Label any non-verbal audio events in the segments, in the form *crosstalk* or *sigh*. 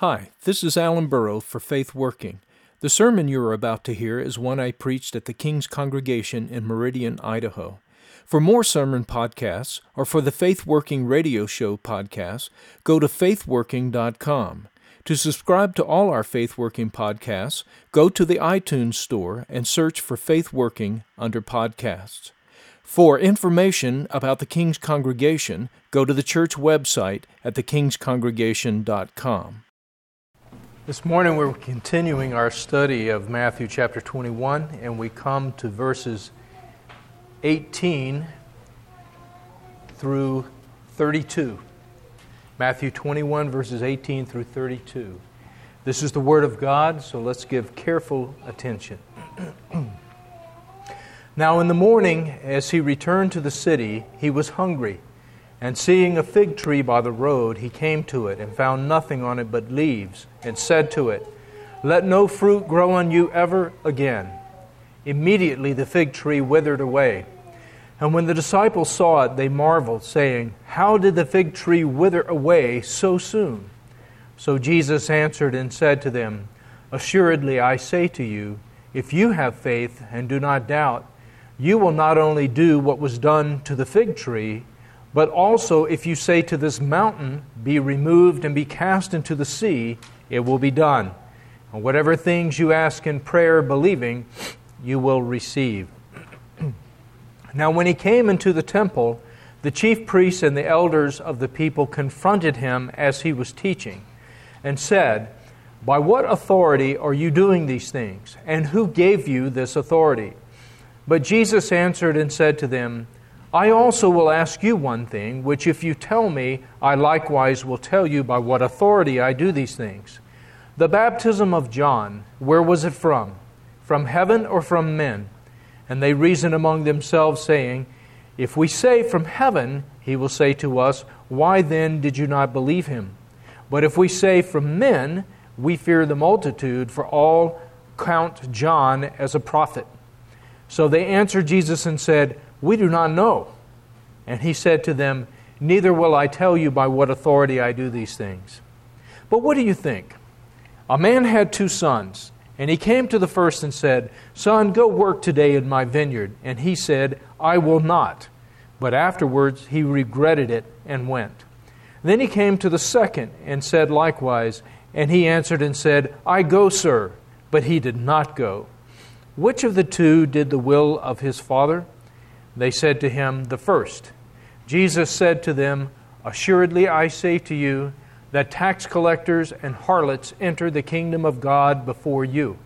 Hi, this is Alan Burrow for Faith Working. The sermon you are about to hear is one I preached at the King's Congregation in Meridian, Idaho. For more sermon podcasts or for the Faith Working radio show podcasts, go to faithworking.com. To subscribe to all our Faith Working podcasts, go to the iTunes Store and search for Faith Working under podcasts. For information about the King's Congregation, go to the church website at thekingscongregation.com. This morning we're continuing our study of Matthew chapter 21, and we come to verses 18 through 32. Matthew 21, verses 18 through 32. This is the Word of God, so let's give careful attention. *clears throat* now, in the morning, as he returned to the city, he was hungry. And seeing a fig tree by the road, he came to it and found nothing on it but leaves, and said to it, Let no fruit grow on you ever again. Immediately the fig tree withered away. And when the disciples saw it, they marveled, saying, How did the fig tree wither away so soon? So Jesus answered and said to them, Assuredly I say to you, if you have faith and do not doubt, you will not only do what was done to the fig tree, but also, if you say to this mountain, Be removed and be cast into the sea, it will be done. And whatever things you ask in prayer, believing, you will receive. *clears throat* now, when he came into the temple, the chief priests and the elders of the people confronted him as he was teaching and said, By what authority are you doing these things? And who gave you this authority? But Jesus answered and said to them, I also will ask you one thing, which if you tell me, I likewise will tell you by what authority I do these things. The baptism of John, where was it from? From heaven or from men? And they reasoned among themselves, saying, If we say from heaven, he will say to us, Why then did you not believe him? But if we say from men, we fear the multitude, for all count John as a prophet. So they answered Jesus and said, we do not know. And he said to them, Neither will I tell you by what authority I do these things. But what do you think? A man had two sons, and he came to the first and said, Son, go work today in my vineyard. And he said, I will not. But afterwards he regretted it and went. Then he came to the second and said likewise. And he answered and said, I go, sir. But he did not go. Which of the two did the will of his father? They said to him, The first. Jesus said to them, Assuredly I say to you, that tax collectors and harlots enter the kingdom of God before you.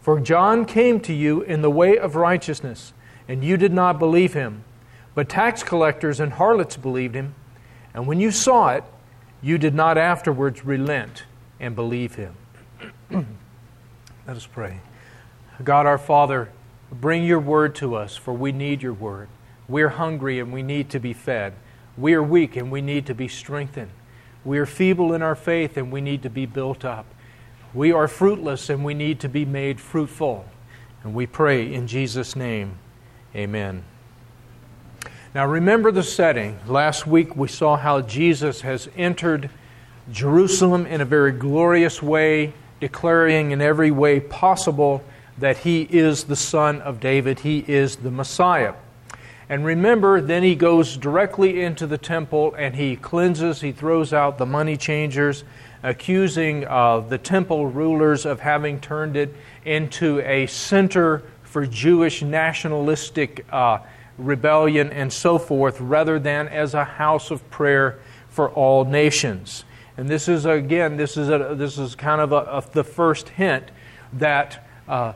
For John came to you in the way of righteousness, and you did not believe him. But tax collectors and harlots believed him. And when you saw it, you did not afterwards relent and believe him. *clears throat* Let us pray. God our Father, Bring your word to us, for we need your word. We're hungry and we need to be fed. We are weak and we need to be strengthened. We are feeble in our faith and we need to be built up. We are fruitless and we need to be made fruitful. And we pray in Jesus' name. Amen. Now remember the setting. Last week we saw how Jesus has entered Jerusalem in a very glorious way, declaring in every way possible that he is the son of David, he is the Messiah. And remember, then he goes directly into the temple and he cleanses, he throws out the money changers, accusing uh, the temple rulers of having turned it into a center for Jewish nationalistic uh, rebellion and so forth, rather than as a house of prayer for all nations. And this is, again, this is, a, this is kind of a, a, the first hint that. Uh,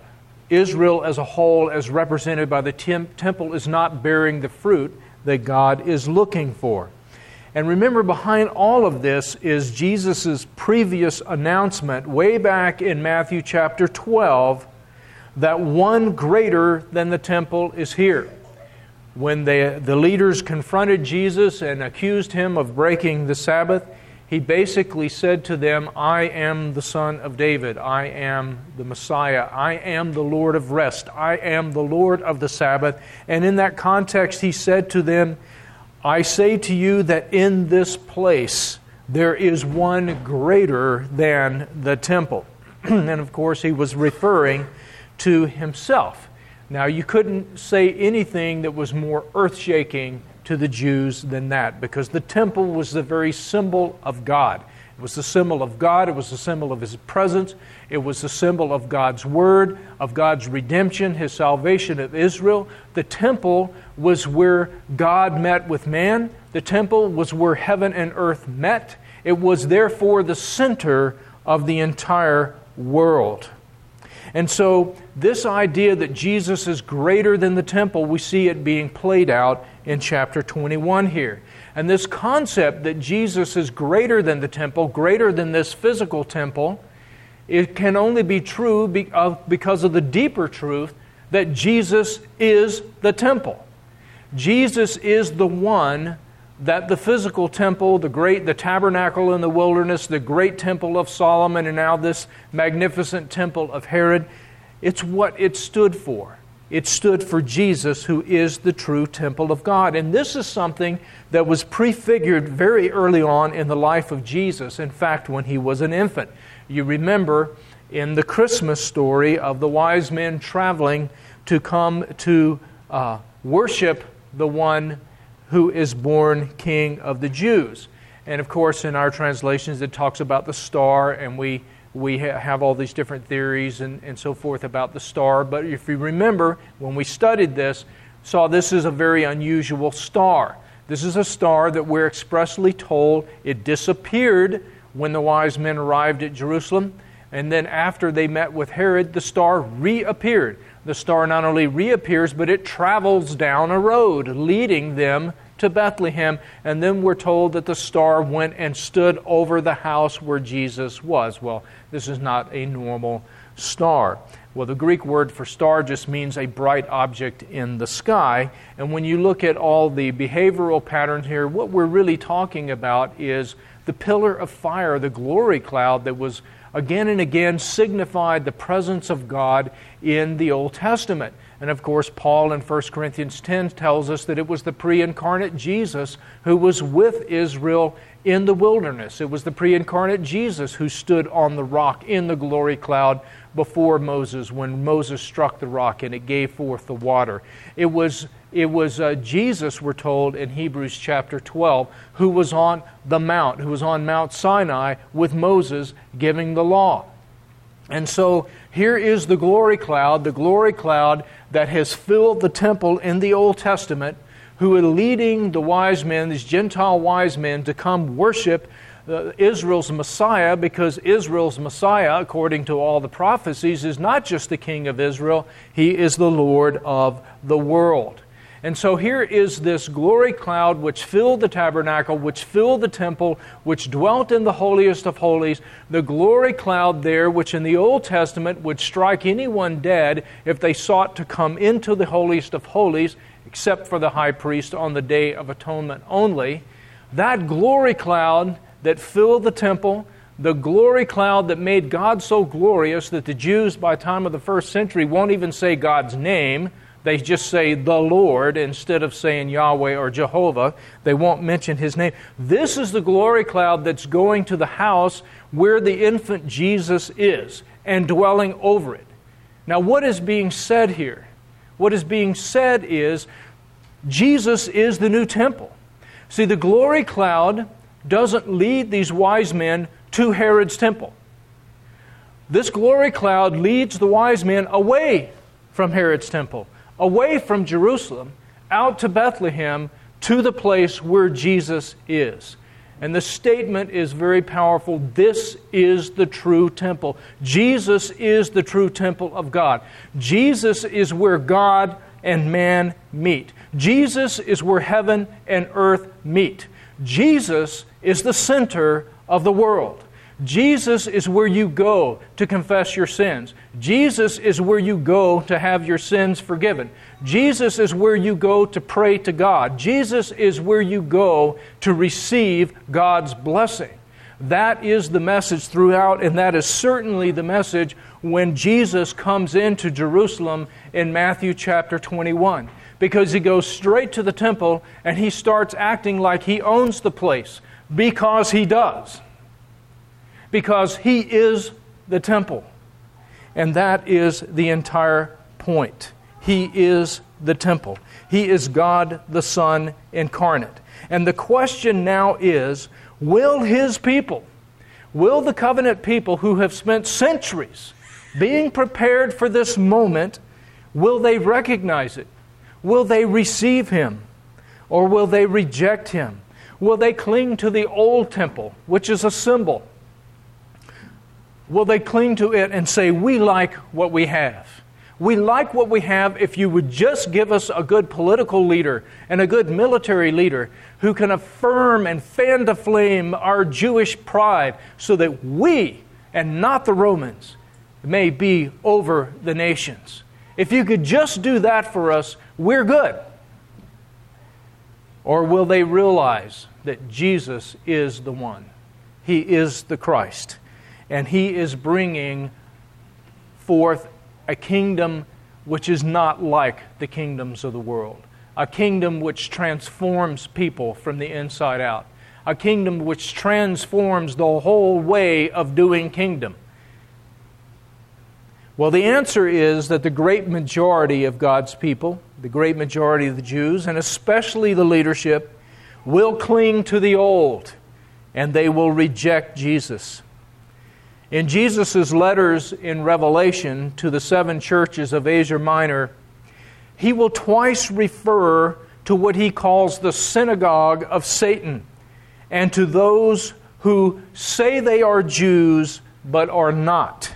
Israel as a whole, as represented by the temple, is not bearing the fruit that God is looking for. And remember, behind all of this is Jesus' previous announcement, way back in Matthew chapter 12, that one greater than the temple is here. When the, the leaders confronted Jesus and accused him of breaking the Sabbath, he basically said to them, I am the Son of David. I am the Messiah. I am the Lord of rest. I am the Lord of the Sabbath. And in that context, he said to them, I say to you that in this place there is one greater than the temple. *clears throat* and of course, he was referring to himself. Now, you couldn't say anything that was more earth shaking to the Jews than that because the temple was the very symbol of God. It was the symbol of God, it was the symbol of His presence, it was the symbol of God's Word, of God's redemption, His salvation of Israel. The temple was where God met with man, the temple was where heaven and earth met. It was therefore the center of the entire world. And so, this idea that Jesus is greater than the temple, we see it being played out in chapter 21 here. And this concept that Jesus is greater than the temple, greater than this physical temple, it can only be true because of the deeper truth that Jesus is the temple. Jesus is the one that the physical temple, the great the tabernacle in the wilderness, the great temple of Solomon and now this magnificent temple of Herod, it's what it stood for. It stood for Jesus, who is the true temple of God. And this is something that was prefigured very early on in the life of Jesus. In fact, when he was an infant. You remember in the Christmas story of the wise men traveling to come to uh, worship the one who is born King of the Jews. And of course, in our translations, it talks about the star, and we, we ha- have all these different theories and, and so forth about the star. But if you remember, when we studied this, saw this is a very unusual star. This is a star that we're expressly told it disappeared when the wise men arrived at Jerusalem. And then after they met with Herod, the star reappeared the star not only reappears, but it travels down a road leading them to Bethlehem. And then we're told that the star went and stood over the house where Jesus was. Well, this is not a normal star. Well, the Greek word for star just means a bright object in the sky. And when you look at all the behavioral patterns here, what we're really talking about is the pillar of fire, the glory cloud that was again and again signified the presence of God in the Old Testament. And of course, Paul in 1 Corinthians 10 tells us that it was the pre incarnate Jesus who was with Israel in the wilderness. It was the pre incarnate Jesus who stood on the rock in the glory cloud before Moses when Moses struck the rock and it gave forth the water. It was, it was uh, Jesus, we're told in Hebrews chapter 12, who was on the mount, who was on Mount Sinai with Moses giving the law. And so here is the glory cloud, the glory cloud that has filled the temple in the Old Testament, who are leading the wise men, these Gentile wise men, to come worship uh, Israel's Messiah because Israel's Messiah, according to all the prophecies, is not just the King of Israel, he is the Lord of the world. And so here is this glory cloud which filled the tabernacle, which filled the temple, which dwelt in the holiest of holies. The glory cloud there, which in the Old Testament would strike anyone dead if they sought to come into the holiest of holies, except for the high priest on the day of atonement only. That glory cloud that filled the temple, the glory cloud that made God so glorious that the Jews, by time of the first century, won't even say God's name. They just say the Lord instead of saying Yahweh or Jehovah. They won't mention his name. This is the glory cloud that's going to the house where the infant Jesus is and dwelling over it. Now, what is being said here? What is being said is Jesus is the new temple. See, the glory cloud doesn't lead these wise men to Herod's temple. This glory cloud leads the wise men away from Herod's temple, away from Jerusalem, out to Bethlehem, to the place where Jesus is. And the statement is very powerful. This is the true temple. Jesus is the true temple of God. Jesus is where God and man meet. Jesus is where heaven and earth meet. Jesus is the center of the world. Jesus is where you go to confess your sins. Jesus is where you go to have your sins forgiven. Jesus is where you go to pray to God. Jesus is where you go to receive God's blessing. That is the message throughout, and that is certainly the message when Jesus comes into Jerusalem in Matthew chapter 21 because he goes straight to the temple and he starts acting like he owns the place. Because he does. Because he is the temple. And that is the entire point. He is the temple. He is God the Son incarnate. And the question now is will his people, will the covenant people who have spent centuries being prepared for this moment, will they recognize it? Will they receive him? Or will they reject him? Will they cling to the old temple, which is a symbol? Will they cling to it and say, We like what we have? We like what we have if you would just give us a good political leader and a good military leader who can affirm and fan to flame our Jewish pride so that we, and not the Romans, may be over the nations. If you could just do that for us, we're good. Or will they realize that Jesus is the one? He is the Christ. And He is bringing forth a kingdom which is not like the kingdoms of the world, a kingdom which transforms people from the inside out, a kingdom which transforms the whole way of doing kingdom. Well, the answer is that the great majority of God's people, the great majority of the Jews, and especially the leadership, will cling to the old and they will reject Jesus. In Jesus' letters in Revelation to the seven churches of Asia Minor, he will twice refer to what he calls the synagogue of Satan and to those who say they are Jews but are not.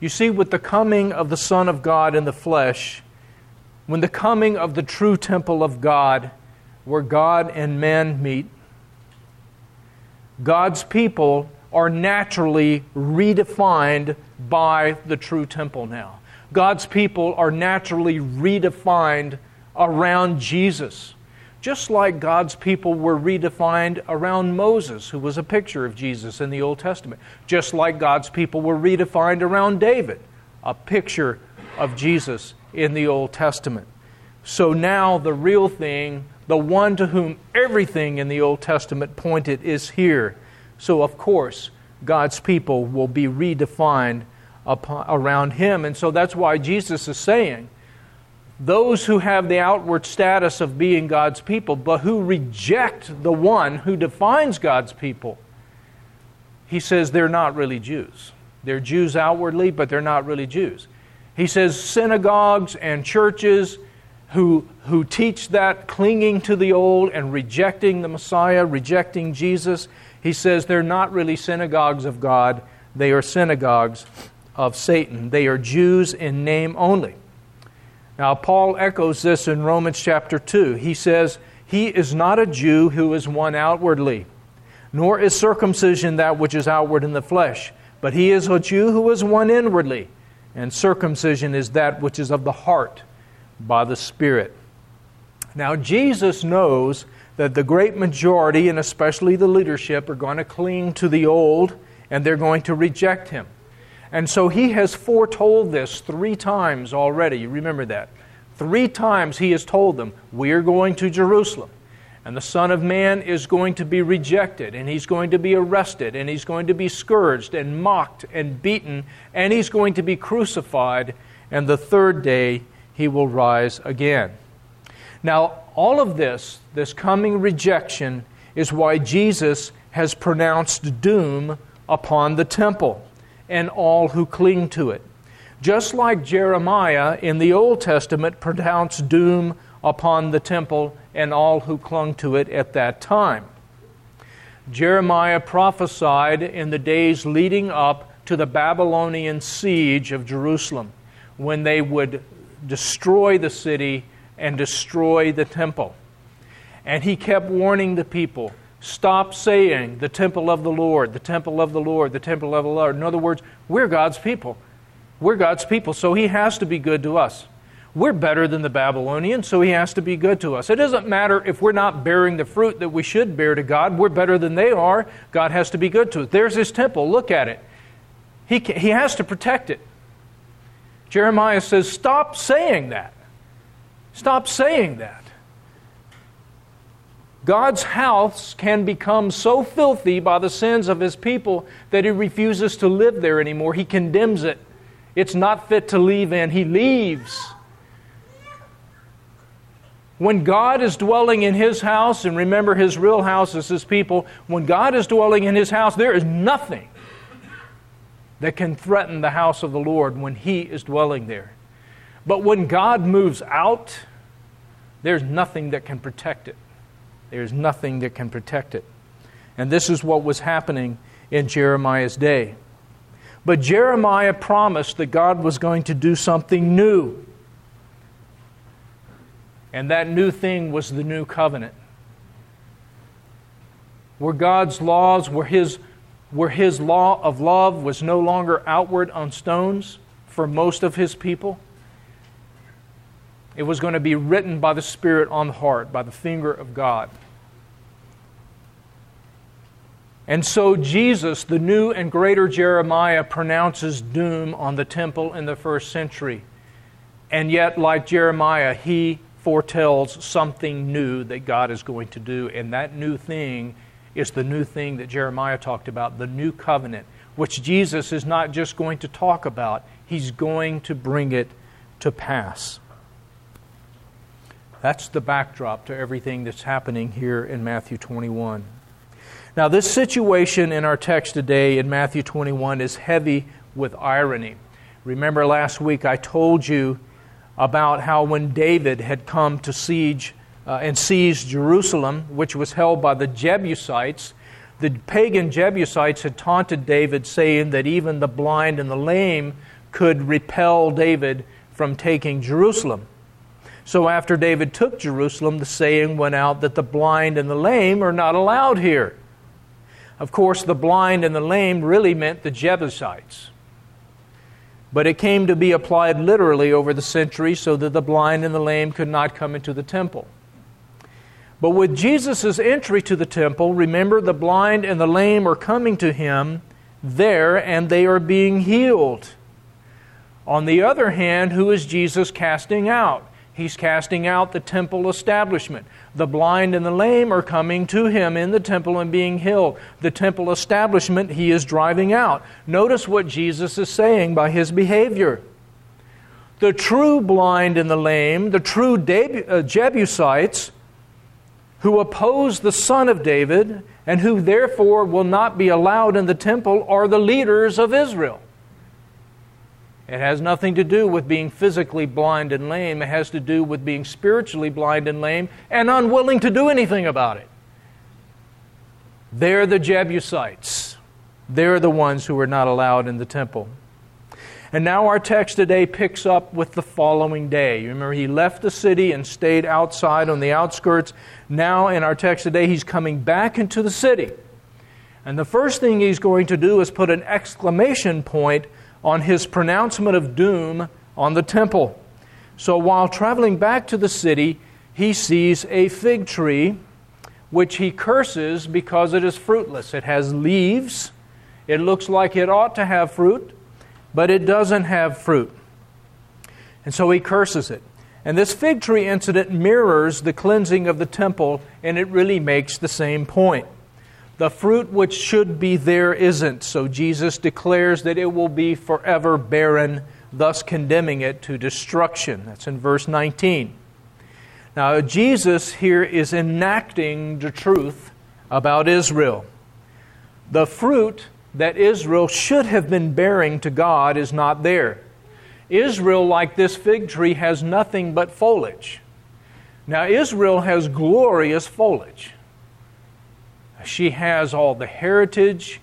You see, with the coming of the Son of God in the flesh, when the coming of the true temple of God, where God and man meet, God's people are naturally redefined by the true temple now. God's people are naturally redefined around Jesus just like God's people were redefined around Moses, who was a picture of Jesus in the Old Testament, just like God's people were redefined around David, a picture of Jesus in the Old Testament. So now the real thing, the one to whom everything in the Old Testament pointed, is here. So, of course, God's people will be redefined upon, around him. And so that's why Jesus is saying, those who have the outward status of being God's people, but who reject the one who defines God's people, he says they're not really Jews. They're Jews outwardly, but they're not really Jews. He says synagogues and churches who, who teach that, clinging to the old and rejecting the Messiah, rejecting Jesus, he says they're not really synagogues of God, they are synagogues of Satan. They are Jews in name only. Now, Paul echoes this in Romans chapter 2. He says, He is not a Jew who is one outwardly, nor is circumcision that which is outward in the flesh, but he is a Jew who is one inwardly, and circumcision is that which is of the heart by the Spirit. Now, Jesus knows that the great majority, and especially the leadership, are going to cling to the old and they're going to reject him. And so he has foretold this three times already. You remember that. Three times he has told them, We are going to Jerusalem. And the Son of Man is going to be rejected, and he's going to be arrested, and he's going to be scourged, and mocked, and beaten, and he's going to be crucified, and the third day he will rise again. Now, all of this, this coming rejection, is why Jesus has pronounced doom upon the temple and all who cling to it. Just like Jeremiah in the Old Testament pronounced doom upon the temple and all who clung to it at that time. Jeremiah prophesied in the days leading up to the Babylonian siege of Jerusalem when they would destroy the city and destroy the temple. And he kept warning the people Stop saying the temple of the Lord, the temple of the Lord, the temple of the Lord. In other words, we're God's people. We're God's people, so He has to be good to us. We're better than the Babylonians, so He has to be good to us. It doesn't matter if we're not bearing the fruit that we should bear to God. We're better than they are. God has to be good to us. There's His temple. Look at it. He, he has to protect it. Jeremiah says, Stop saying that. Stop saying that. God's house can become so filthy by the sins of his people that he refuses to live there anymore. He condemns it. It's not fit to leave in. He leaves. When God is dwelling in his house, and remember his real house is his people, when God is dwelling in his house, there is nothing that can threaten the house of the Lord when he is dwelling there. But when God moves out, there's nothing that can protect it. There's nothing that can protect it. And this is what was happening in Jeremiah's day. But Jeremiah promised that God was going to do something new. And that new thing was the new covenant. Where God's laws, where his, where his law of love was no longer outward on stones for most of his people, it was going to be written by the Spirit on the heart, by the finger of God. And so Jesus, the new and greater Jeremiah, pronounces doom on the temple in the first century. And yet, like Jeremiah, he foretells something new that God is going to do. And that new thing is the new thing that Jeremiah talked about, the new covenant, which Jesus is not just going to talk about, he's going to bring it to pass. That's the backdrop to everything that's happening here in Matthew 21. Now, this situation in our text today in Matthew 21 is heavy with irony. Remember last week I told you about how when David had come to siege uh, and seize Jerusalem, which was held by the Jebusites, the pagan Jebusites had taunted David, saying that even the blind and the lame could repel David from taking Jerusalem. So after David took Jerusalem, the saying went out that the blind and the lame are not allowed here. Of course, the blind and the lame really meant the Jebusites. But it came to be applied literally over the centuries so that the blind and the lame could not come into the temple. But with Jesus' entry to the temple, remember the blind and the lame are coming to him there and they are being healed. On the other hand, who is Jesus casting out? He's casting out the temple establishment. The blind and the lame are coming to him in the temple and being healed. The temple establishment he is driving out. Notice what Jesus is saying by his behavior. The true blind and the lame, the true uh, Jebusites, who oppose the Son of David and who therefore will not be allowed in the temple, are the leaders of Israel. It has nothing to do with being physically blind and lame. It has to do with being spiritually blind and lame and unwilling to do anything about it. They're the Jebusites. They're the ones who are not allowed in the temple. And now our text today picks up with the following day. You remember, he left the city and stayed outside on the outskirts. Now, in our text today, he's coming back into the city. And the first thing he's going to do is put an exclamation point on his pronouncement of doom on the temple. So while traveling back to the city, he sees a fig tree which he curses because it is fruitless. It has leaves, it looks like it ought to have fruit, but it doesn't have fruit. And so he curses it. And this fig tree incident mirrors the cleansing of the temple, and it really makes the same point. The fruit which should be there isn't, so Jesus declares that it will be forever barren, thus condemning it to destruction. That's in verse 19. Now, Jesus here is enacting the truth about Israel. The fruit that Israel should have been bearing to God is not there. Israel, like this fig tree, has nothing but foliage. Now, Israel has glorious foliage. She has all the heritage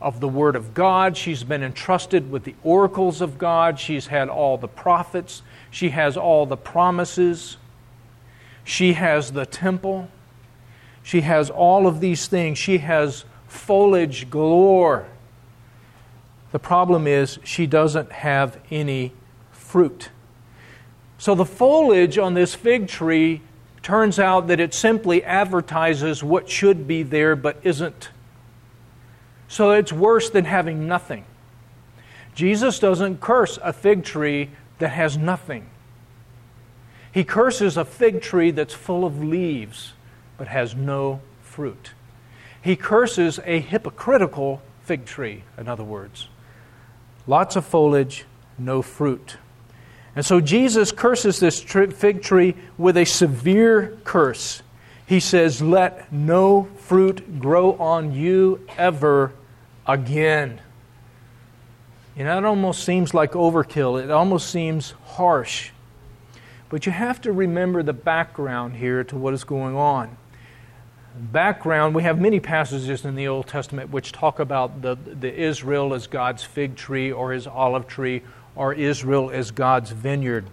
of the Word of God. She's been entrusted with the oracles of God. She's had all the prophets. She has all the promises. She has the temple. She has all of these things. She has foliage galore. The problem is she doesn't have any fruit. So the foliage on this fig tree turns out that it simply advertises what should be there but isn't. So it's worse than having nothing. Jesus doesn't curse a fig tree that has nothing. He curses a fig tree that's full of leaves, but has no fruit. He curses a hypocritical fig tree, in other words. Lots of foliage, no fruit. And so Jesus curses this fig tree with a severe curse. He says, Let no fruit grow on you ever again. You know, it almost seems like overkill. It almost seems harsh. But you have to remember the background here to what is going on. Background, we have many passages in the Old Testament which talk about the, the Israel as God's fig tree or his olive tree or Israel as God's vineyard.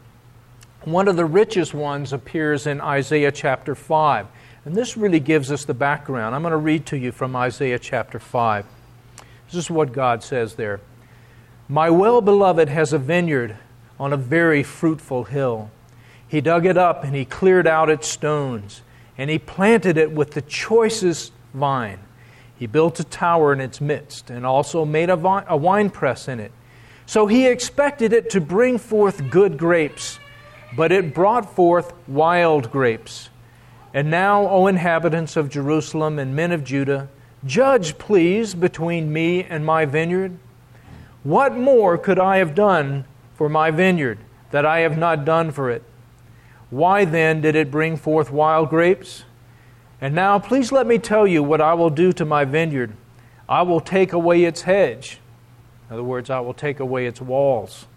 One of the richest ones appears in Isaiah chapter 5. And this really gives us the background. I'm going to read to you from Isaiah chapter 5. This is what God says there My well beloved has a vineyard on a very fruitful hill. He dug it up and he cleared out its stones, and he planted it with the choicest vine. He built a tower in its midst and also made a, vine, a winepress in it. So he expected it to bring forth good grapes, but it brought forth wild grapes. And now, O inhabitants of Jerusalem and men of Judah, judge, please, between me and my vineyard. What more could I have done for my vineyard that I have not done for it? Why then did it bring forth wild grapes? And now, please let me tell you what I will do to my vineyard. I will take away its hedge in other words, I will take away its walls,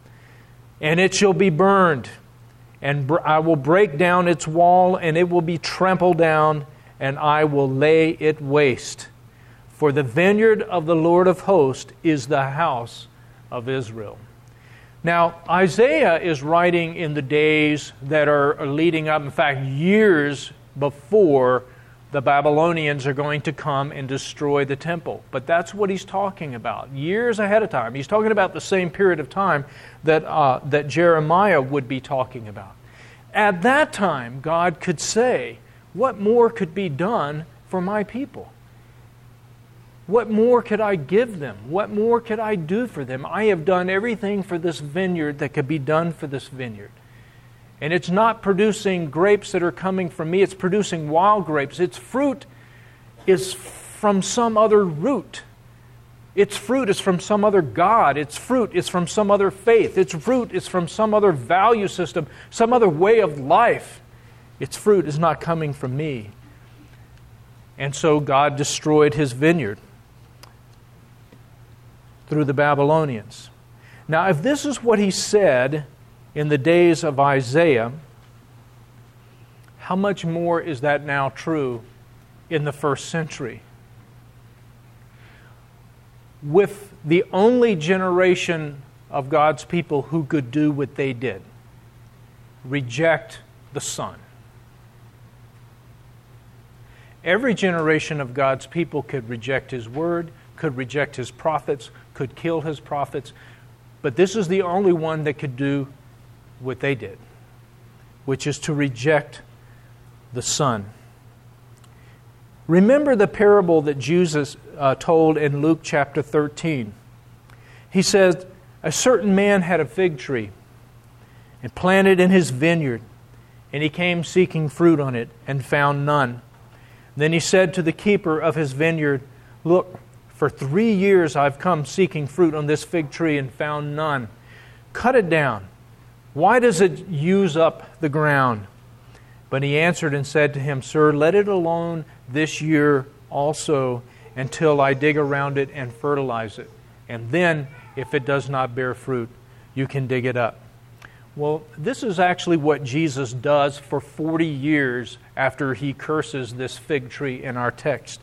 and it shall be burned, and I will break down its wall, and it will be trampled down, and I will lay it waste. For the vineyard of the Lord of hosts is the house of Israel. Now, Isaiah is writing in the days that are leading up, in fact, years before the Babylonians are going to come and destroy the temple. But that's what he's talking about, years ahead of time. He's talking about the same period of time that, uh, that Jeremiah would be talking about. At that time, God could say, What more could be done for my people? What more could I give them? What more could I do for them? I have done everything for this vineyard that could be done for this vineyard. And it's not producing grapes that are coming from me, it's producing wild grapes. Its fruit is from some other root. Its fruit is from some other God. Its fruit is from some other faith. Its fruit is from some other value system, some other way of life. Its fruit is not coming from me. And so God destroyed his vineyard through the Babylonians. Now, if this is what he said in the days of Isaiah, how much more is that now true in the first century? With the only generation of God's people who could do what they did reject the Son. Every generation of God's people could reject His word, could reject His prophets, could kill His prophets, but this is the only one that could do what they did, which is to reject the Son. Remember the parable that Jesus uh, told in Luke chapter 13. He says, A certain man had a fig tree and planted in his vineyard, and he came seeking fruit on it and found none. Then he said to the keeper of his vineyard, Look, for three years I've come seeking fruit on this fig tree and found none. Cut it down why does it use up the ground? But he answered and said to him, Sir, let it alone this year also until I dig around it and fertilize it. And then, if it does not bear fruit, you can dig it up. Well, this is actually what Jesus does for 40 years after he curses this fig tree in our text.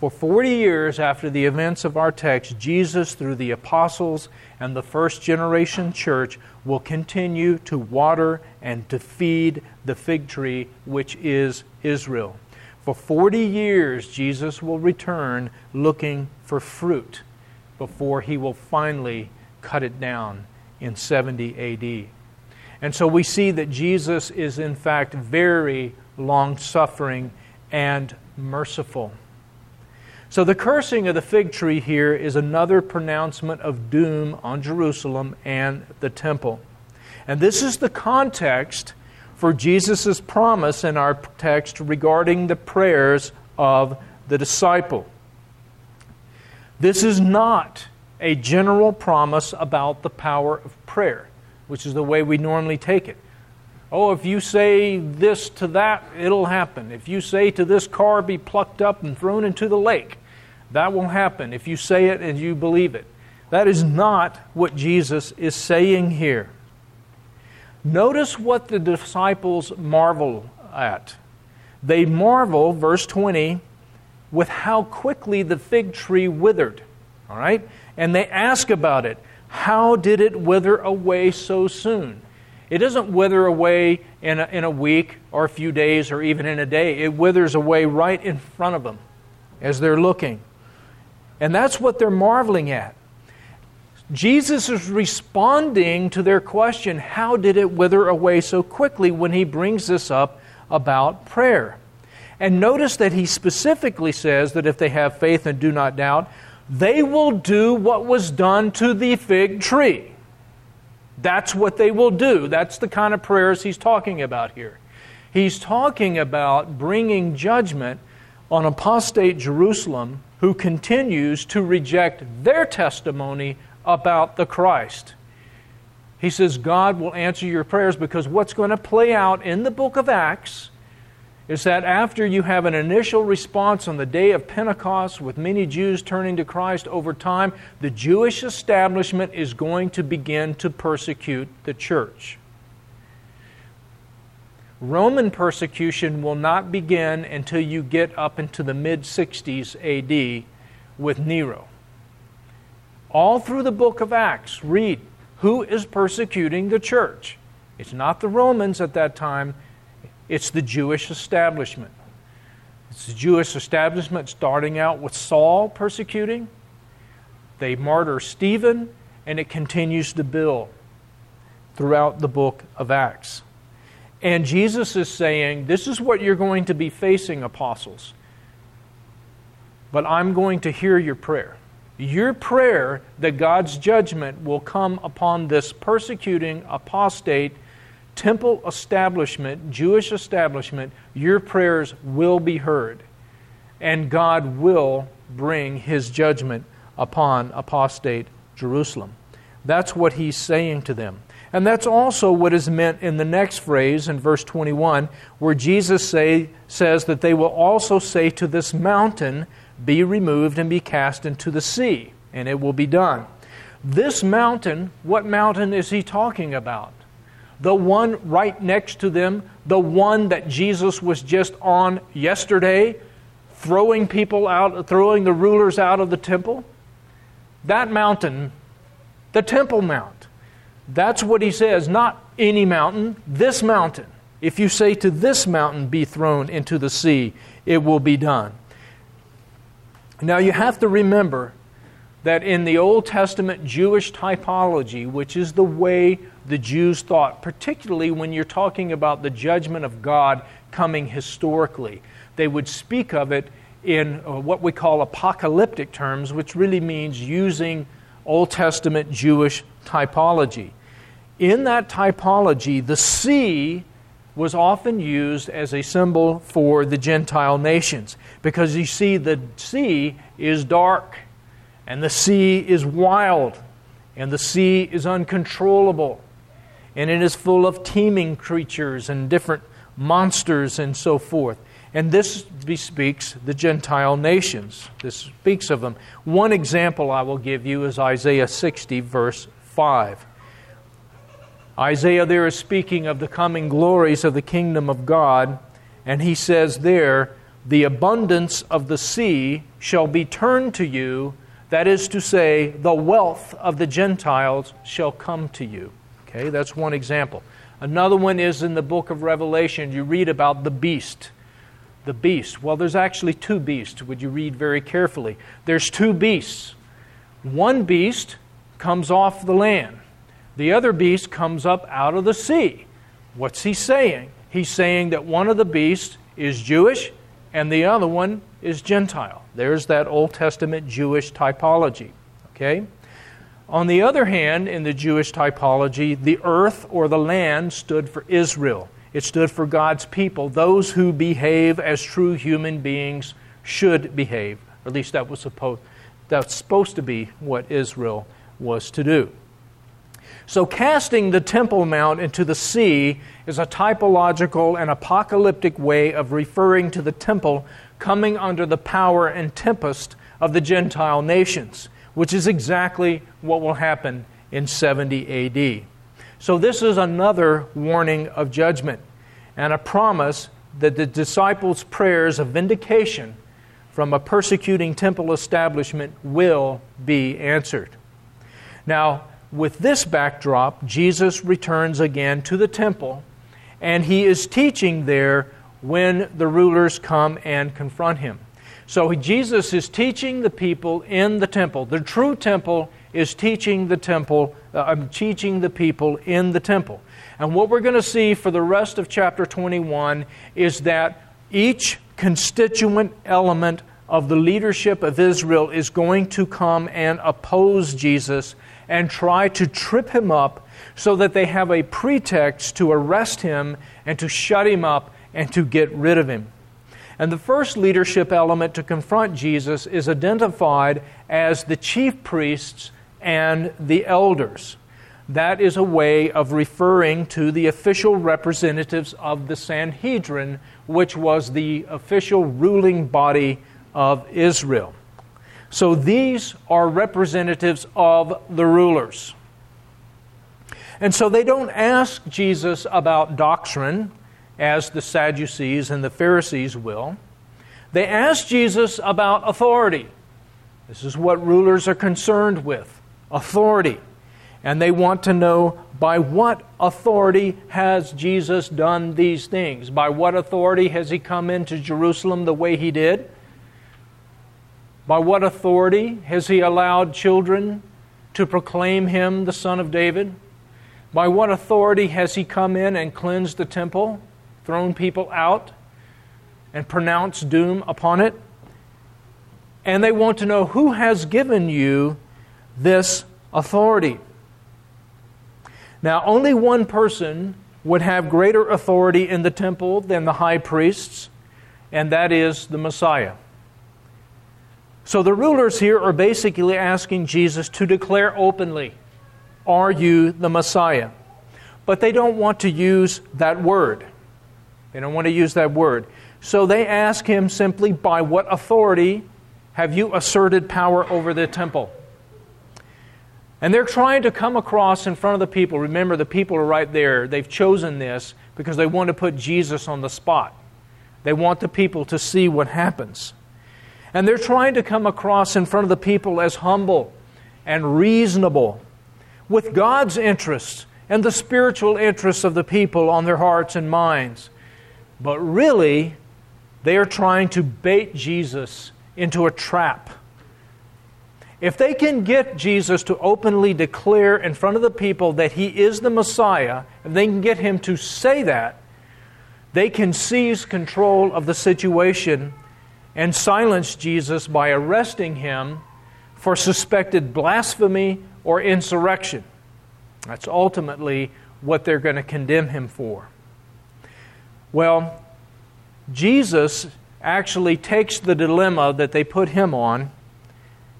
For 40 years after the events of our text, Jesus, through the apostles and the first generation church, will continue to water and to feed the fig tree, which is Israel. For 40 years, Jesus will return looking for fruit before he will finally cut it down in 70 AD. And so we see that Jesus is, in fact, very long suffering and merciful. So the cursing of the fig tree here is another pronouncement of doom on Jerusalem and the temple. And this is the context for Jesus' promise in our text regarding the prayers of the disciple. This is not a general promise about the power of prayer, which is the way we normally take it. Oh, if you say this to that, it'll happen. If you say to this car, be plucked up and thrown into the lake, that will happen if you say it and you believe it. That is not what Jesus is saying here. Notice what the disciples marvel at. They marvel, verse 20, with how quickly the fig tree withered. All right? And they ask about it. How did it wither away so soon? It doesn't wither away in a, in a week or a few days or even in a day. It withers away right in front of them as they're looking. And that's what they're marveling at. Jesus is responding to their question, How did it wither away so quickly, when he brings this up about prayer? And notice that he specifically says that if they have faith and do not doubt, they will do what was done to the fig tree. That's what they will do. That's the kind of prayers he's talking about here. He's talking about bringing judgment on apostate Jerusalem who continues to reject their testimony about the Christ. He says, God will answer your prayers because what's going to play out in the book of Acts is that after you have an initial response on the day of Pentecost with many Jews turning to Christ over time, the Jewish establishment is going to begin to persecute the church. Roman persecution will not begin until you get up into the mid 60s AD with Nero. All through the book of Acts, read who is persecuting the church. It's not the Romans at that time, it's the Jewish establishment. It's the Jewish establishment starting out with Saul persecuting. They martyr Stephen, and it continues to build throughout the book of Acts. And Jesus is saying, This is what you're going to be facing, apostles. But I'm going to hear your prayer. Your prayer that God's judgment will come upon this persecuting, apostate, temple establishment, Jewish establishment, your prayers will be heard. And God will bring his judgment upon apostate Jerusalem. That's what he's saying to them. And that's also what is meant in the next phrase in verse 21, where Jesus say, says that they will also say to this mountain, Be removed and be cast into the sea, and it will be done. This mountain, what mountain is he talking about? The one right next to them, the one that Jesus was just on yesterday, throwing people out, throwing the rulers out of the temple? That mountain, the Temple Mount that's what he says, not any mountain, this mountain. If you say to this mountain, be thrown into the sea, it will be done. Now you have to remember that in the Old Testament Jewish typology, which is the way the Jews thought, particularly when you're talking about the judgment of God coming historically, they would speak of it in uh, what we call apocalyptic terms, which really means using Old Testament Jewish typology. In that typology, the sea was often used as a symbol for the Gentile nations because you see, the sea is dark, and the sea is wild, and the sea is uncontrollable, and it is full of teeming creatures and different monsters and so forth. And this bespeaks the Gentile nations. This speaks of them. One example I will give you is Isaiah 60, verse 5. Isaiah there is speaking of the coming glories of the kingdom of God, and he says there, The abundance of the sea shall be turned to you, that is to say, the wealth of the Gentiles shall come to you. Okay, that's one example. Another one is in the book of Revelation, you read about the beast. The beast. Well, there's actually two beasts. Would you read very carefully? There's two beasts. One beast comes off the land the other beast comes up out of the sea. What's he saying? He's saying that one of the beasts is Jewish and the other one is Gentile. There's that Old Testament Jewish typology. Okay? On the other hand, in the Jewish typology, the earth or the land stood for Israel. It stood for God's people, those who behave as true human beings should behave. Or at least that was supposed that's supposed to be what Israel was to do. So, casting the Temple Mount into the sea is a typological and apocalyptic way of referring to the temple coming under the power and tempest of the Gentile nations, which is exactly what will happen in 70 AD. So, this is another warning of judgment and a promise that the disciples' prayers of vindication from a persecuting temple establishment will be answered. Now, with this backdrop, Jesus returns again to the temple, and he is teaching there when the rulers come and confront him. So Jesus is teaching the people in the temple. The true temple is teaching the temple, uh, I'm teaching the people in the temple. And what we're going to see for the rest of chapter 21 is that each constituent element of the leadership of Israel is going to come and oppose Jesus and try to trip him up so that they have a pretext to arrest him and to shut him up and to get rid of him. And the first leadership element to confront Jesus is identified as the chief priests and the elders. That is a way of referring to the official representatives of the Sanhedrin, which was the official ruling body of Israel. So these are representatives of the rulers. And so they don't ask Jesus about doctrine, as the Sadducees and the Pharisees will. They ask Jesus about authority. This is what rulers are concerned with authority. And they want to know by what authority has Jesus done these things? By what authority has he come into Jerusalem the way he did? By what authority has he allowed children to proclaim him the Son of David? By what authority has he come in and cleansed the temple, thrown people out, and pronounced doom upon it? And they want to know who has given you this authority. Now, only one person would have greater authority in the temple than the high priests, and that is the Messiah. So the rulers here are basically asking Jesus to declare openly, Are you the Messiah? But they don't want to use that word. They don't want to use that word. So they ask him simply, By what authority have you asserted power over the temple? And they're trying to come across in front of the people. Remember, the people are right there. They've chosen this because they want to put Jesus on the spot. They want the people to see what happens. And they're trying to come across in front of the people as humble and reasonable, with God's interests and the spiritual interests of the people on their hearts and minds. But really, they are trying to bait Jesus into a trap. If they can get Jesus to openly declare in front of the people that he is the Messiah, if they can get him to say that, they can seize control of the situation and silence Jesus by arresting him for suspected blasphemy or insurrection. That's ultimately what they're going to condemn him for. Well, Jesus actually takes the dilemma that they put him on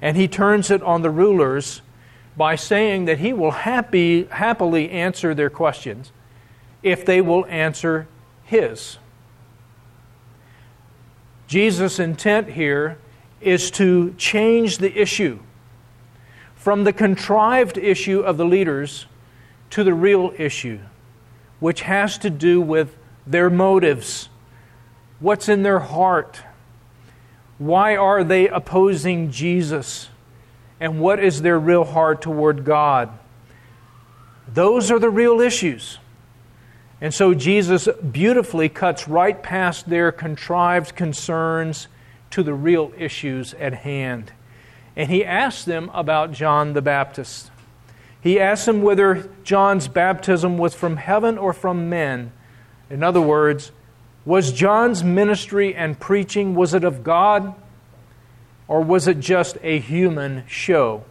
and he turns it on the rulers by saying that he will happy, happily answer their questions if they will answer his. Jesus' intent here is to change the issue from the contrived issue of the leaders to the real issue, which has to do with their motives. What's in their heart? Why are they opposing Jesus? And what is their real heart toward God? Those are the real issues. And so Jesus beautifully cuts right past their contrived concerns to the real issues at hand. And he asks them about John the Baptist. He asks them whether John's baptism was from heaven or from men. In other words, was John's ministry and preaching was it of God or was it just a human show?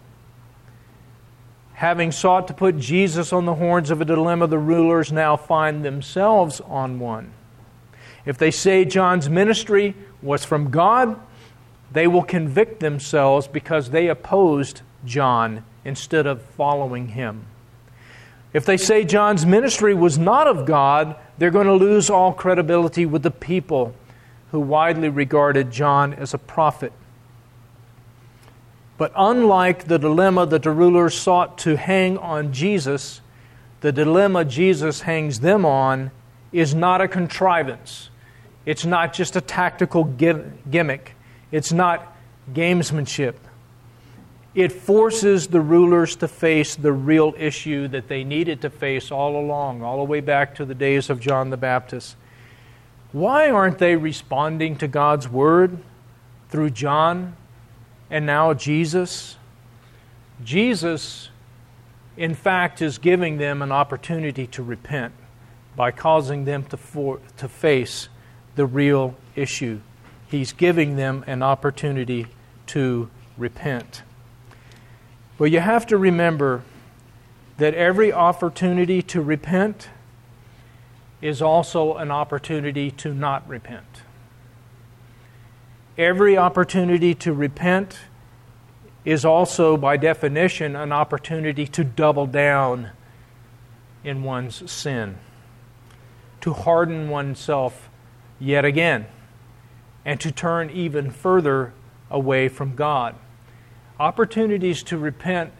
having sought to put Jesus on the horns of a dilemma, the rulers now find themselves on one. If they say John's ministry was from God, they will convict themselves because they opposed John instead of following him. If they say John's ministry was not of God, they're going to lose all credibility with the people who widely regarded John as a prophet. But unlike the dilemma that the rulers sought to hang on Jesus, the dilemma Jesus hangs them on is not a contrivance. It's not just a tactical gimmick. It's not gamesmanship. It forces the rulers to face the real issue that they needed to face all along, all the way back to the days of John the Baptist. Why aren't they responding to God's word through John and now Jesus? Jesus, in fact, is giving them an opportunity to repent by causing them to, for, to face the real issue. He's giving them an opportunity to repent. But you have to remember that every opportunity to repent is also an opportunity to not repent. Every opportunity to repent is also, by definition, an opportunity to double down in one's sin, to harden oneself yet again, and to turn even further away from God opportunities to repent,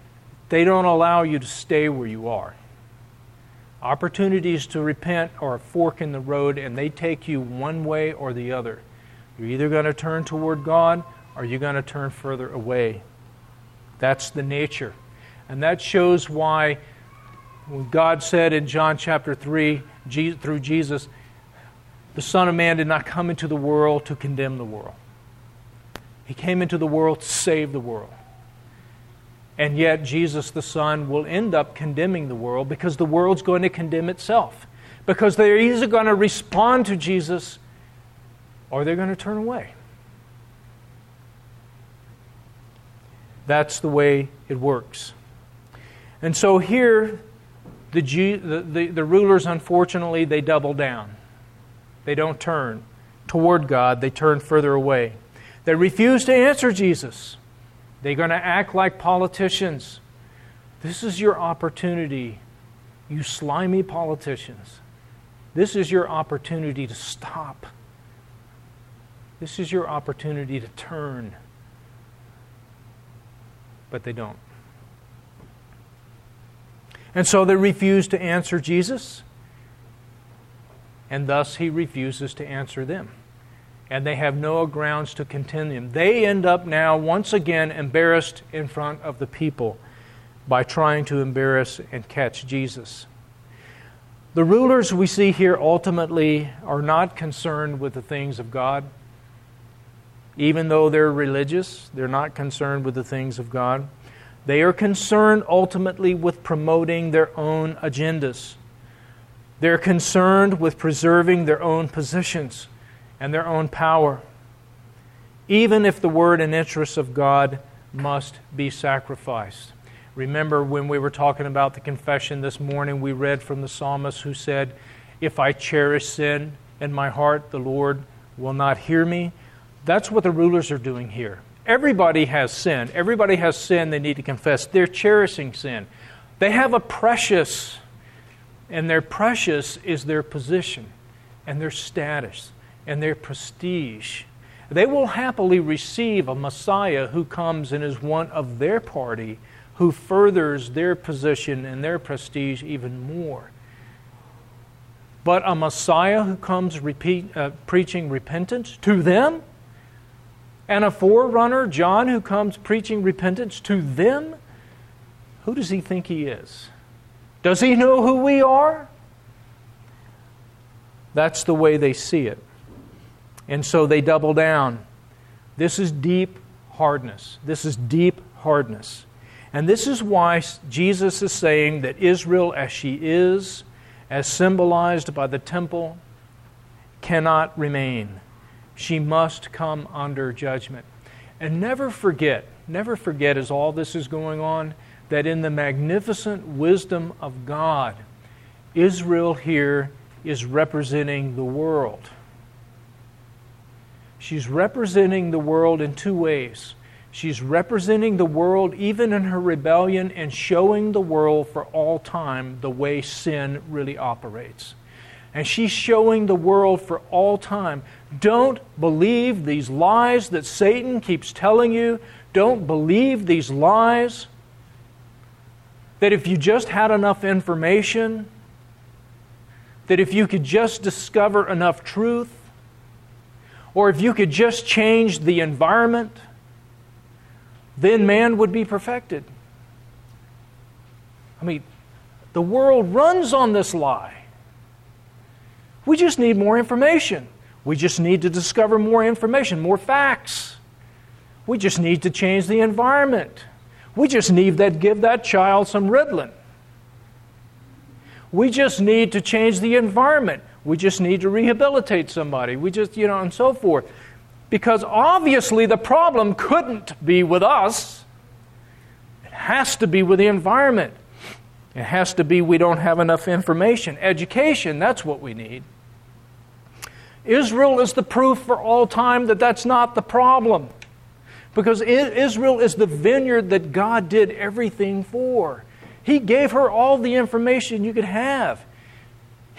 they don't allow you to stay where you are. Opportunities to repent are a fork in the road, and they take you one way or the other. You're either going to turn toward God or you're going to turn further away. That's the nature. And that shows why when God said in John chapter 3, through Jesus, the Son of Man did not come into the world to condemn the world. He came into the world to save the world. And yet, Jesus the Son will end up condemning the world because the world's going to condemn itself. Because they're either going to respond to Jesus or they're going to turn away. That's the way it works. And so here, the, the, the, the rulers, unfortunately, they double down. They don't turn toward God, they turn further away. They refuse to answer Jesus. They're going to act like politicians. This is your opportunity, you slimy politicians. This is your opportunity to stop. This is your opportunity to turn. But they don't. And so they refuse to answer Jesus, and thus he refuses to answer them and they have no grounds to contend them. They end up now, once again, embarrassed in front of the people by trying to embarrass and catch Jesus. The rulers we see here ultimately are not concerned with the things of God. Even though they're religious, they're not concerned with the things of God. They are concerned ultimately with promoting their own agendas. They're concerned with preserving their own positions and their own power, even if the word and interests of God must be sacrificed. Remember when we were talking about the confession this morning, we read from the psalmist who said, If I cherish sin in my heart, the Lord will not hear me. That's what the rulers are doing here. Everybody has sin. Everybody has sin they need to confess. They're cherishing sin. They have a precious, and their precious is their position and their status and their prestige. They will happily receive a Messiah who comes and is one of their party, who furthers their position and their prestige even more. But a Messiah who comes repeat, uh, preaching repentance to them, and a forerunner, John, who comes preaching repentance to them, who does he think he is? Does he know who we are? That's the way they see it. And so they double down. This is deep hardness. This is deep hardness. And this is why Jesus is saying that Israel, as she is, as symbolized by the temple, cannot remain. She must come under judgment. And never forget, never forget as all this is going on, that in the magnificent wisdom of God, Israel here is representing the world. She's representing the world in two ways. She's representing the world even in her rebellion and showing the world for all time the way sin really operates. And she's showing the world for all time don't believe these lies that Satan keeps telling you. Don't believe these lies that if you just had enough information, that if you could just discover enough truth, or if you could just change the environment, then man would be perfected. I mean, the world runs on this lie. We just need more information. We just need to discover more information, more facts. We just need to change the environment. We just need to give that child some Ritalin. We just need to change the environment. We just need to rehabilitate somebody. We just, you know, and so forth. Because obviously the problem couldn't be with us, it has to be with the environment. It has to be we don't have enough information. Education, that's what we need. Israel is the proof for all time that that's not the problem. Because Israel is the vineyard that God did everything for. He gave her all the information you could have.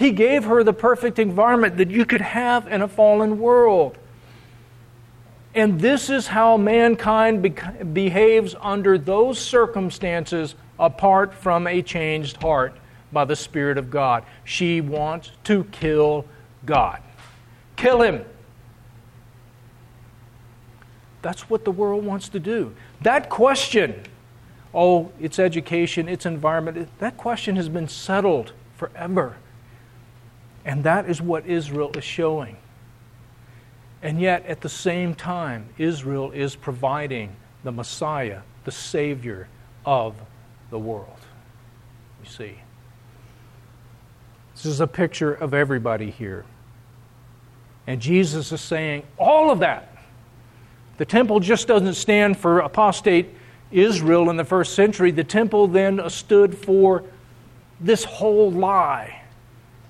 He gave her the perfect environment that you could have in a fallen world. And this is how mankind be- behaves under those circumstances apart from a changed heart by the Spirit of God. She wants to kill God. Kill him. That's what the world wants to do. That question, oh, it's education, it's environment, that question has been settled forever. And that is what Israel is showing. And yet, at the same time, Israel is providing the Messiah, the Savior of the world. You see. This is a picture of everybody here. And Jesus is saying all of that the temple just doesn't stand for apostate Israel in the first century. The temple then stood for this whole lie,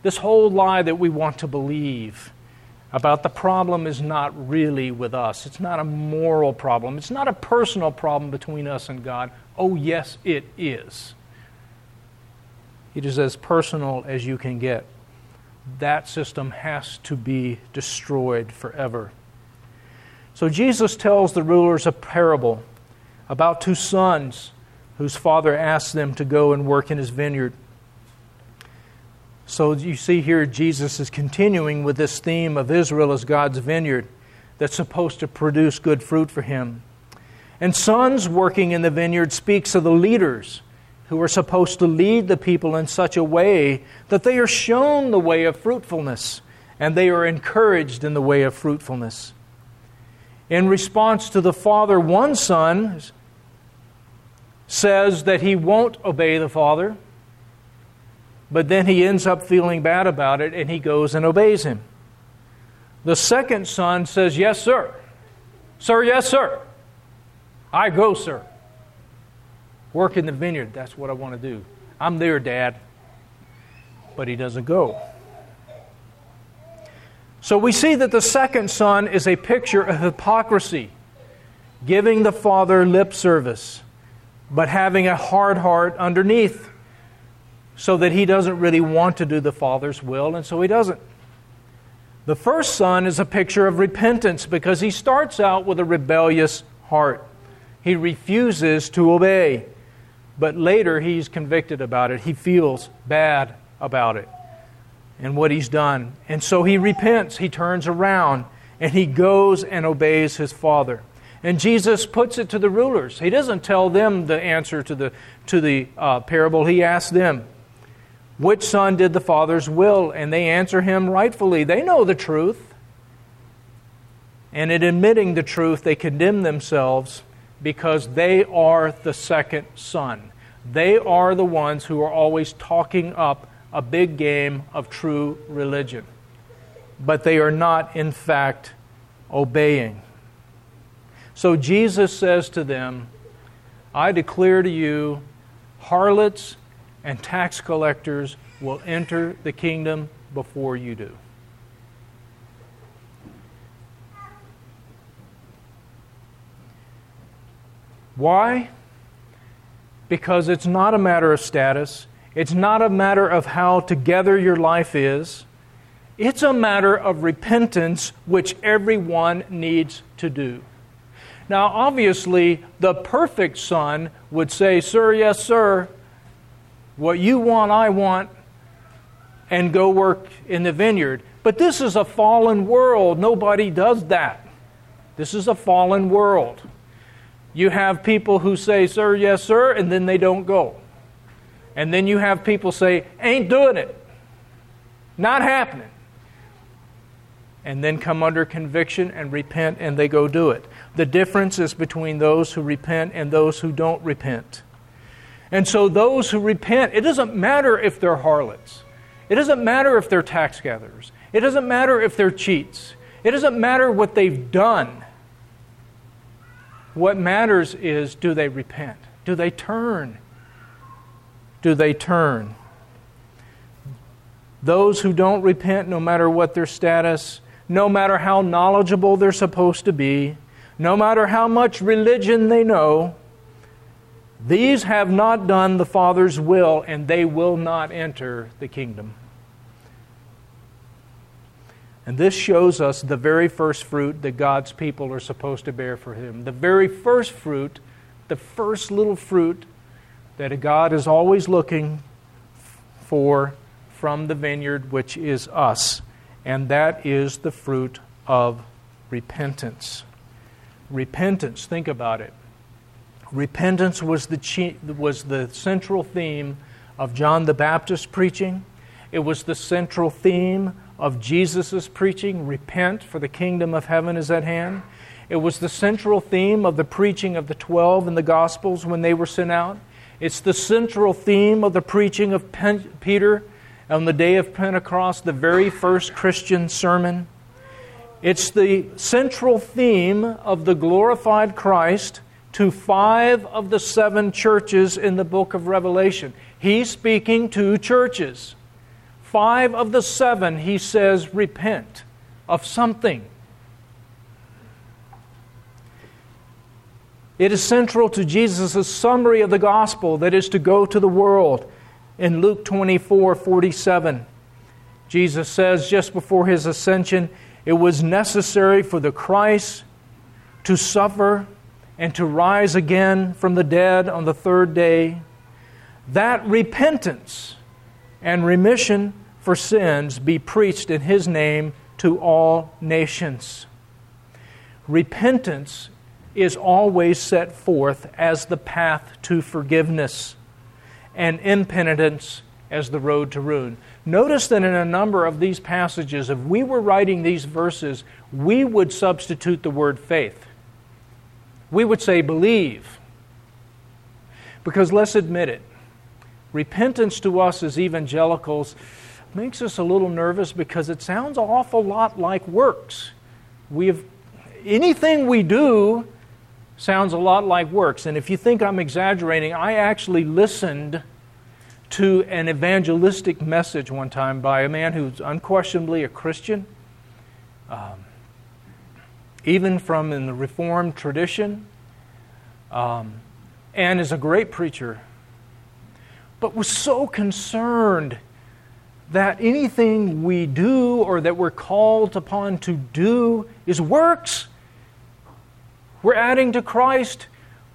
this whole lie that we want to believe about the problem is not really with us. It's not a moral problem. It's not a personal problem between us and God. Oh, yes, it is. It is as personal as you can get. That system has to be destroyed forever. So Jesus tells the rulers a parable about two sons whose father asked them to go and work in his vineyard. So you see here, Jesus is continuing with this theme of Israel as God's vineyard that's supposed to produce good fruit for him. And sons working in the vineyard speaks of the leaders who are supposed to lead the people in such a way that they are shown the way of fruitfulness and they are encouraged in the way of fruitfulness. In response to the father, one son says that he won't obey the father, but then he ends up feeling bad about it and he goes and obeys him. The second son says, Yes, sir. Sir, yes, sir. I go, sir. Work in the vineyard. That's what I want to do. I'm there, Dad. But he doesn't go. So we see that the second son is a picture of hypocrisy, giving the father lip service, but having a hard heart underneath, so that he doesn't really want to do the father's will, and so he doesn't. The first son is a picture of repentance because he starts out with a rebellious heart. He refuses to obey, but later he's convicted about it. He feels bad about it and what he's done. And so he repents, he turns around, and he goes and obeys his father. And Jesus puts it to the rulers. He doesn't tell them the answer to the, to the uh, parable, he asks them, Which son did the father's will? And they answer him rightfully. They know the truth. And in admitting the truth, they condemn themselves because they are the second son. They are the ones who are always talking up a big game of true religion. But they are not, in fact, obeying. So Jesus says to them, I declare to you harlots and tax collectors will enter the kingdom before you do. Why? Because it's not a matter of status. It's not a matter of how together your life is. It's a matter of repentance, which everyone needs to do. Now, obviously, the perfect son would say, Sir, yes, sir, what you want, I want, and go work in the vineyard. But this is a fallen world. Nobody does that. This is a fallen world. You have people who say, Sir, yes, sir, and then they don't go. And then you have people say, Ain't doing it. Not happening. And then come under conviction and repent and they go do it. The difference is between those who repent and those who don't repent. And so, those who repent, it doesn't matter if they're harlots, it doesn't matter if they're tax gatherers, it doesn't matter if they're cheats, it doesn't matter what they've done. What matters is do they repent? Do they turn? Do they turn? Those who don't repent, no matter what their status, no matter how knowledgeable they're supposed to be, no matter how much religion they know, these have not done the Father's will, and they will not enter the kingdom. And this shows us the very first fruit that God's people are supposed to bear for Him. The very first fruit, the first little fruit that God is always looking for from the vineyard, which is us. And that is the fruit of repentance. Repentance, think about it. Repentance was the, was the central theme of John the Baptist's preaching. It was the central theme of Jesus' preaching repent, for the kingdom of heaven is at hand. It was the central theme of the preaching of the twelve in the Gospels when they were sent out. It's the central theme of the preaching of Pen- Peter on the day of Pentecost, the very first Christian sermon. It's the central theme of the glorified Christ to five of the seven churches in the book of Revelation. He's speaking to churches. Five of the seven, he says, repent of something. It is central to Jesus' summary of the gospel that is to go to the world. In Luke 24 47, Jesus says just before his ascension, it was necessary for the Christ to suffer and to rise again from the dead on the third day, that repentance and remission for sins be preached in his name to all nations. Repentance is always set forth as the path to forgiveness, and impenitence as the road to ruin. Notice that in a number of these passages, if we were writing these verses, we would substitute the word faith we would say believe. Because let's admit it, repentance to us as evangelicals makes us a little nervous because it sounds an awful lot like works. We have anything we do sounds a lot like works. And if you think I'm exaggerating, I actually listened to an evangelistic message one time by a man who's unquestionably a Christian. Um, even from in the Reformed tradition, um, and is a great preacher, but was so concerned that anything we do or that we're called upon to do is works. We're adding to Christ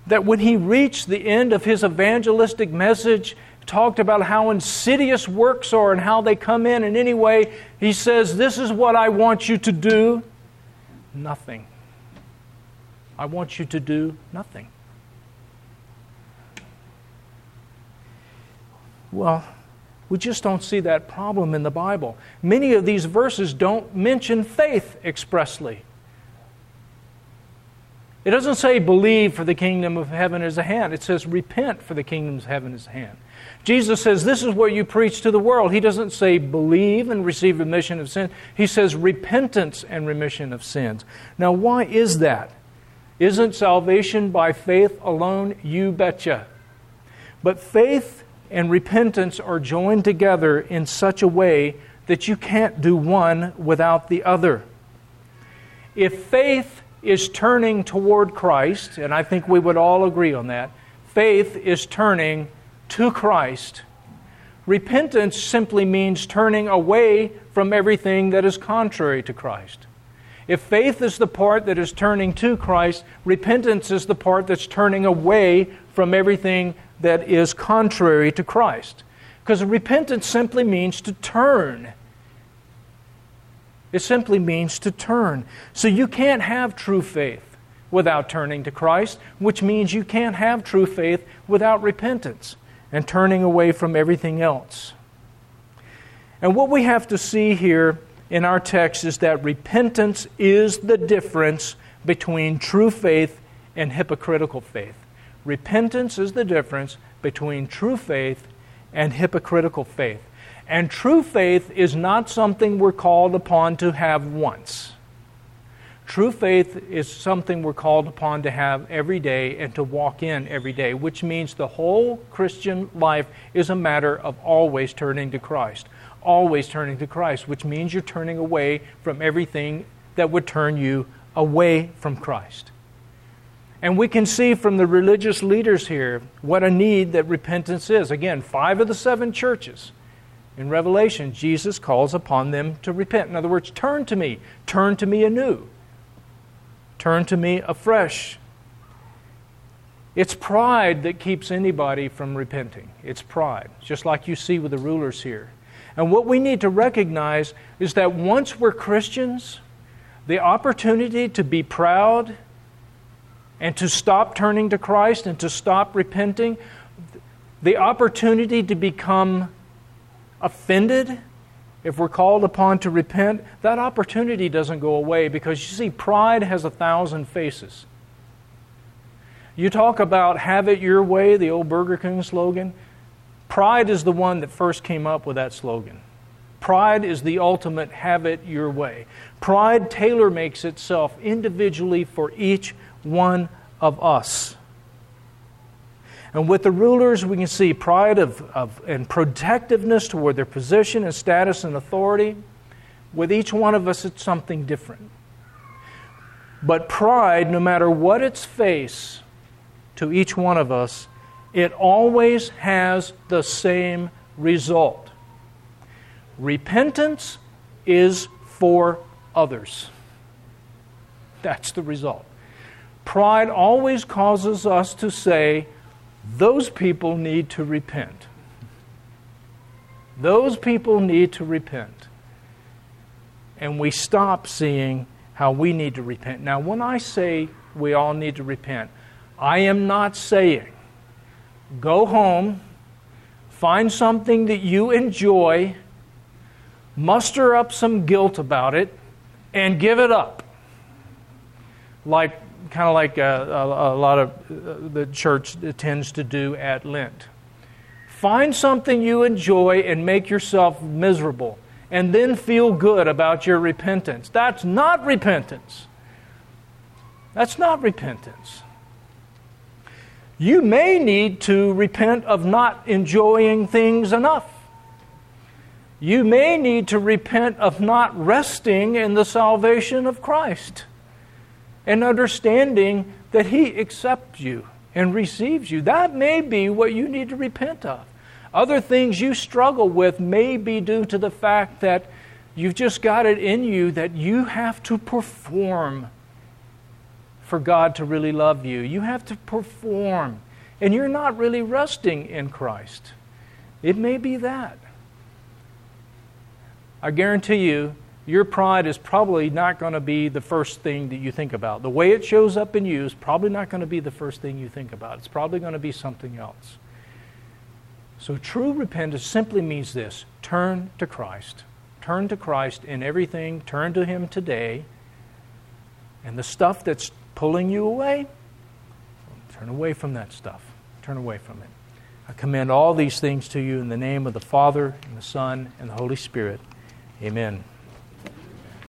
that when he reached the end of his evangelistic message, talked about how insidious works are and how they come in in any way, he says, This is what I want you to do nothing. I want you to do nothing. Well, we just don't see that problem in the Bible. Many of these verses don't mention faith expressly. It doesn't say believe for the kingdom of heaven is at hand. It says repent for the kingdom of heaven is at hand. Jesus says this is what you preach to the world. He doesn't say believe and receive remission of sin. He says repentance and remission of sins. Now, why is that? Isn't salvation by faith alone? You betcha. But faith and repentance are joined together in such a way that you can't do one without the other. If faith is turning toward Christ, and I think we would all agree on that, faith is turning to Christ. Repentance simply means turning away from everything that is contrary to Christ. If faith is the part that is turning to Christ, repentance is the part that's turning away from everything that is contrary to Christ. Because repentance simply means to turn. It simply means to turn. So you can't have true faith without turning to Christ, which means you can't have true faith without repentance and turning away from everything else. And what we have to see here in our text is that repentance is the difference between true faith and hypocritical faith. Repentance is the difference between true faith and hypocritical faith. And true faith is not something we're called upon to have once. True faith is something we're called upon to have every day and to walk in every day, which means the whole Christian life is a matter of always turning to Christ. Always turning to Christ, which means you're turning away from everything that would turn you away from Christ. And we can see from the religious leaders here what a need that repentance is. Again, five of the seven churches in Revelation, Jesus calls upon them to repent. In other words, turn to me, turn to me anew, turn to me afresh. It's pride that keeps anybody from repenting. It's pride, just like you see with the rulers here. And what we need to recognize is that once we're Christians, the opportunity to be proud and to stop turning to Christ and to stop repenting, the opportunity to become offended if we're called upon to repent, that opportunity doesn't go away because you see, pride has a thousand faces. You talk about have it your way, the old Burger King slogan. Pride is the one that first came up with that slogan. Pride is the ultimate have it your way. Pride tailor makes itself individually for each one of us. And with the rulers, we can see pride of, of, and protectiveness toward their position and status and authority. With each one of us, it's something different. But pride, no matter what its face to each one of us, it always has the same result. Repentance is for others. That's the result. Pride always causes us to say, those people need to repent. Those people need to repent. And we stop seeing how we need to repent. Now, when I say we all need to repent, I am not saying go home, find something that you enjoy, muster up some guilt about it, and give it up. Like kind of like a, a, a, lot of uh, the church tends to do at Lent. Find something you enjoy and make yourself miserable, and then feel good about your repentance. That's not repentance. That's not repentance. You may need to repent of not enjoying things enough. You may need to repent of not resting in the salvation of Christ and understanding that He accepts you and receives you. That may be what you need to repent of. Other things you struggle with may be due to the fact that you've just got it in you that you have to perform for God to really love you. You have to perform, and you're not really resting in Christ. It may be that. I guarantee you, your pride is probably not going to be the first thing that you think about. The way it shows up in you is probably not going to be the first thing you think about. It's probably going to be something else. So, true repentance simply means this turn to Christ. Turn to Christ in everything. Turn to Him today. And the stuff that's pulling you away, turn away from that stuff. Turn away from it. I commend all these things to you in the name of the Father, and the Son, and the Holy Spirit. Amen.